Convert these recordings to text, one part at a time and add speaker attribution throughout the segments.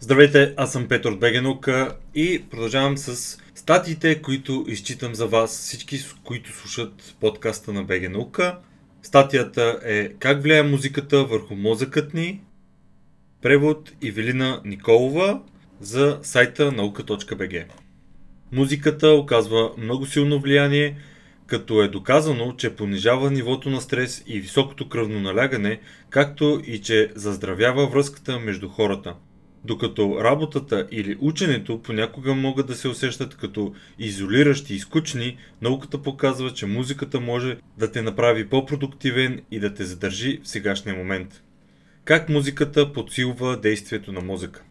Speaker 1: Здравейте, аз съм Петър от Бегенука и продължавам с статиите, които изчитам за вас, всички, които слушат подкаста на Бегенука. Статията е Как влияе музиката върху мозъкът ни? Превод Ивелина Николова за сайта наука.бг. Музиката оказва много силно влияние, като е доказано, че понижава нивото на стрес и високото кръвно налягане, както и че заздравява връзката между хората – докато работата или ученето понякога могат да се усещат като изолиращи и скучни, науката показва, че музиката може да те направи по-продуктивен и да те задържи в сегашния момент. Как музиката подсилва действието на мозъка?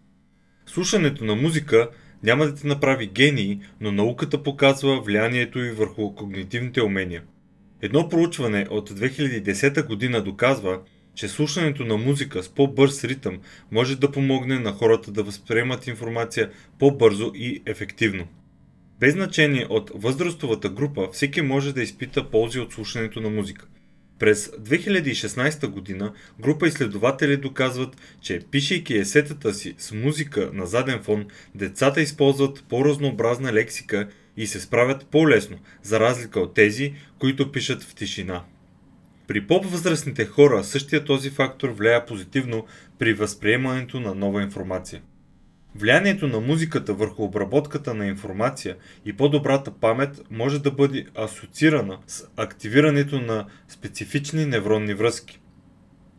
Speaker 1: Слушането на музика няма да те направи гений, но науката показва влиянието и върху когнитивните умения. Едно проучване от 2010 година доказва, че слушането на музика с по-бърз ритъм може да помогне на хората да възприемат информация по-бързо и ефективно. Без значение от възрастовата група, всеки може да изпита ползи от слушането на музика. През 2016 година група изследователи доказват, че пишейки есетата си с музика на заден фон, децата използват по-разнообразна лексика и се справят по-лесно, за разлика от тези, които пишат в тишина. При по-възрастните хора същия този фактор влияе позитивно при възприемането на нова информация. Влиянието на музиката върху обработката на информация и по-добрата памет може да бъде асоциирана с активирането на специфични невронни връзки.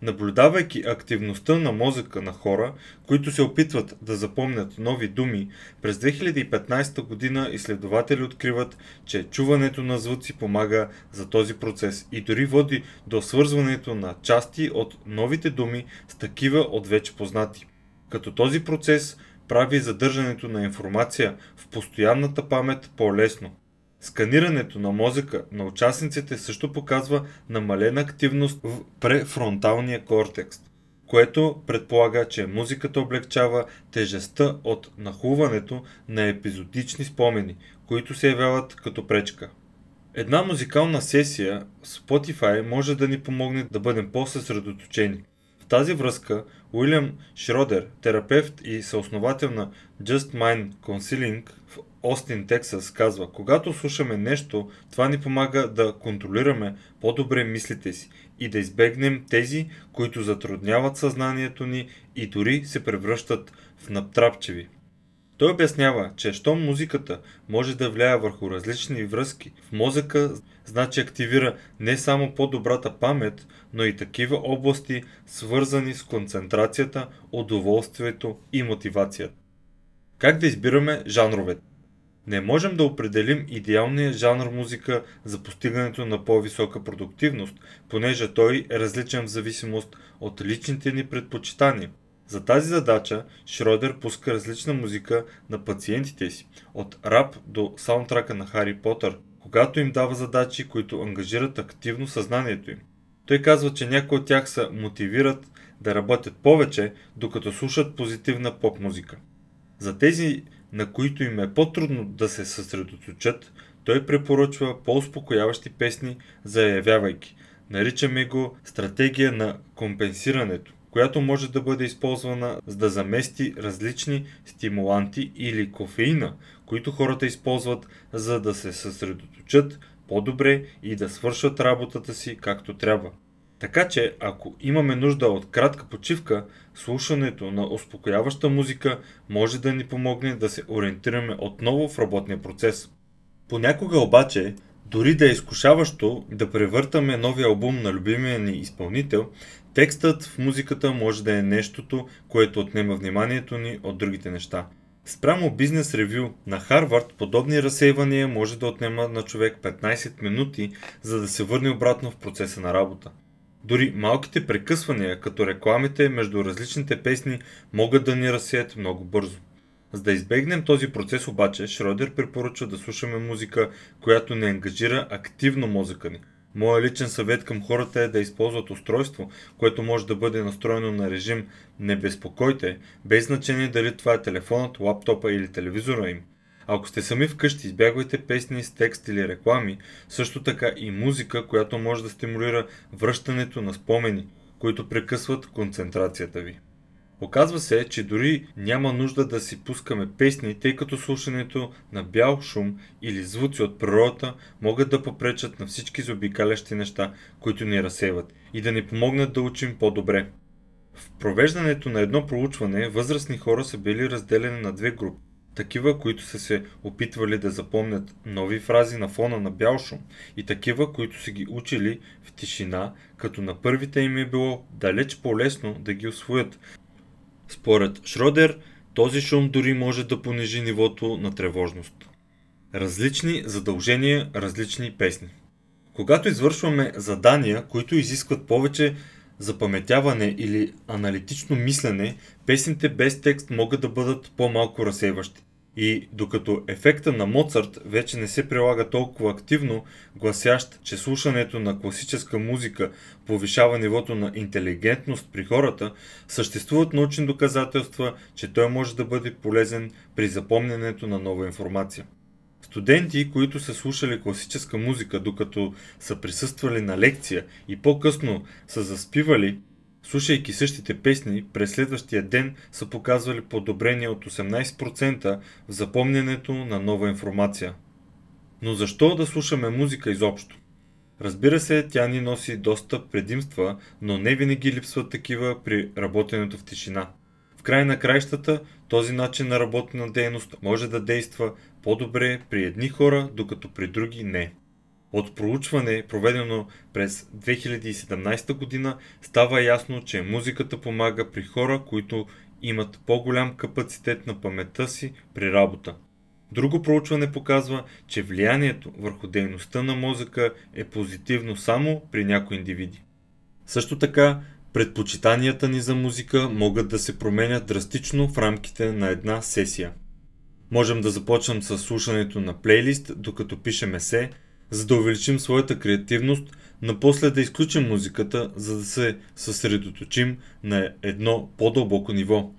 Speaker 1: Наблюдавайки активността на мозъка на хора, които се опитват да запомнят нови думи, през 2015 година изследователи откриват, че чуването на звуци помага за този процес и дори води до свързването на части от новите думи с такива от вече познати. Като този процес прави задържането на информация в постоянната памет по-лесно. Сканирането на мозъка на участниците също показва намалена активност в префронталния кортекс, което предполага, че музиката облегчава тежестта от нахуването на епизодични спомени, които се явяват като пречка. Една музикална сесия в Spotify може да ни помогне да бъдем по-съсредоточени. В тази връзка Уилям Шродер, терапевт и съосновател на Just Mind Counseling в Остин, Тексас, казва, когато слушаме нещо, това ни помага да контролираме по-добре мислите си и да избегнем тези, които затрудняват съзнанието ни и дори се превръщат в наптрапчеви. Той обяснява, че щом музиката може да влияе върху различни връзки в мозъка, значи активира не само по-добрата памет, но и такива области, свързани с концентрацията, удоволствието и мотивацията. Как да избираме жанровете? Не можем да определим идеалния жанр музика за постигането на по-висока продуктивност, понеже той е различен в зависимост от личните ни предпочитания. За тази задача Шродер пуска различна музика на пациентите си, от рап до саундтрака на Хари Потър, когато им дава задачи, които ангажират активно съзнанието им. Той казва, че някои от тях се мотивират да работят повече, докато слушат позитивна поп музика. За тези на които им е по-трудно да се съсредоточат, той препоръчва по-успокояващи песни, заявявайки. Наричаме го стратегия на компенсирането, която може да бъде използвана за да замести различни стимуланти или кофеина, които хората използват за да се съсредоточат по-добре и да свършат работата си както трябва. Така че, ако имаме нужда от кратка почивка, слушането на успокояваща музика може да ни помогне да се ориентираме отново в работния процес. Понякога обаче, дори да е изкушаващо да превъртаме новия албум на любимия ни изпълнител, текстът в музиката може да е нещото, което отнема вниманието ни от другите неща. Спрямо бизнес ревю на Харвард, подобни разсейвания може да отнема на човек 15 минути, за да се върне обратно в процеса на работа. Дори малките прекъсвания, като рекламите между различните песни, могат да ни разсеят много бързо. За да избегнем този процес обаче, Шродер препоръчва да слушаме музика, която не ангажира активно мозъка ни. Моя личен съвет към хората е да използват устройство, което може да бъде настроено на режим Не безпокойте, без значение дали това е телефонът, лаптопа или телевизора им. Ако сте сами вкъщи, избягвайте песни с текст или реклами, също така и музика, която може да стимулира връщането на спомени, които прекъсват концентрацията ви. Оказва се, че дори няма нужда да си пускаме песни, тъй като слушането на бял шум или звуци от природата могат да попречат на всички заобикалящи неща, които ни разсейват и да ни помогнат да учим по-добре. В провеждането на едно проучване възрастни хора са били разделени на две групи. Такива, които са се опитвали да запомнят нови фрази на фона на бял шум и такива, които са ги учили в тишина, като на първите им е било далеч по-лесно да ги освоят, според Шродер, този шум дори може да понижи нивото на тревожност. Различни задължения, различни песни. Когато извършваме задания, които изискват повече запаметяване или аналитично мислене, песните без текст могат да бъдат по-малко разсейващи. И докато ефекта на Моцарт вече не се прилага толкова активно, гласящ, че слушането на класическа музика повишава нивото на интелигентност при хората, съществуват научни доказателства, че той може да бъде полезен при запомнянето на нова информация. Студенти, които са слушали класическа музика, докато са присъствали на лекция и по-късно са заспивали, Слушайки същите песни, през следващия ден са показвали подобрение от 18% в запомнянето на нова информация. Но защо да слушаме музика изобщо? Разбира се, тя ни носи доста предимства, но не винаги липсват такива при работенето в тишина. В край на краищата, този начин на работна дейност може да действа по-добре при едни хора, докато при други не. От проучване, проведено през 2017 година, става ясно, че музиката помага при хора, които имат по-голям капацитет на паметта си при работа. Друго проучване показва, че влиянието върху дейността на мозъка е позитивно само при някои индивиди. Също така, предпочитанията ни за музика могат да се променят драстично в рамките на една сесия. Можем да започнем с слушането на плейлист, докато пишем есе, за да увеличим своята креативност, напосле да изключим музиката, за да се съсредоточим на едно по-дълбоко ниво.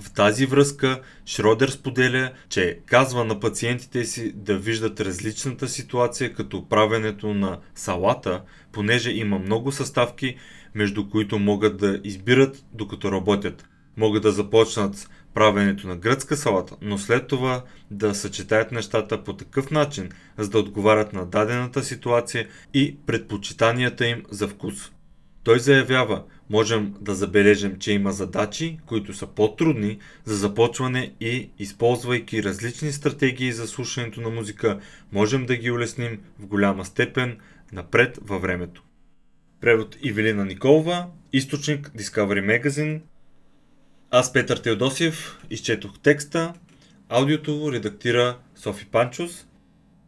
Speaker 1: В тази връзка Шродер споделя, че казва на пациентите си да виждат различната ситуация като правенето на салата, понеже има много съставки, между които могат да избират докато работят. Могат да започнат правенето на гръцка салата, но след това да съчетаят нещата по такъв начин, за да отговарят на дадената ситуация и предпочитанията им за вкус. Той заявява, можем да забележим, че има задачи, които са по-трудни за започване и, използвайки различни стратегии за слушането на музика, можем да ги улесним в голяма степен напред във времето. Превод Ивелина Николова, източник Discovery Magazine, аз, Петър Теодосиев, изчетох текста. Аудиото редактира Софи Панчус.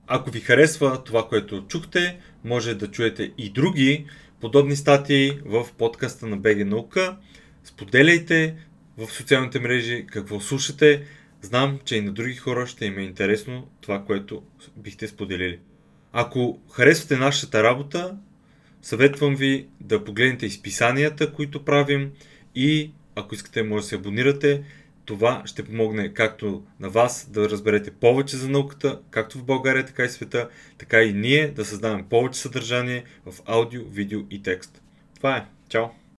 Speaker 1: Ако ви харесва това, което чухте, може да чуете и други подобни статии в подкаста на БГ Наука. Споделяйте в социалните мрежи какво слушате. Знам, че и на други хора ще им е интересно това, което бихте споделили. Ако харесвате нашата работа, съветвам ви да погледнете изписанията, които правим и ако искате, може да се абонирате. Това ще помогне както на вас да разберете повече за науката, както в България, така и света, така и ние да създаваме повече съдържание в аудио, видео и текст. Това е. Чао!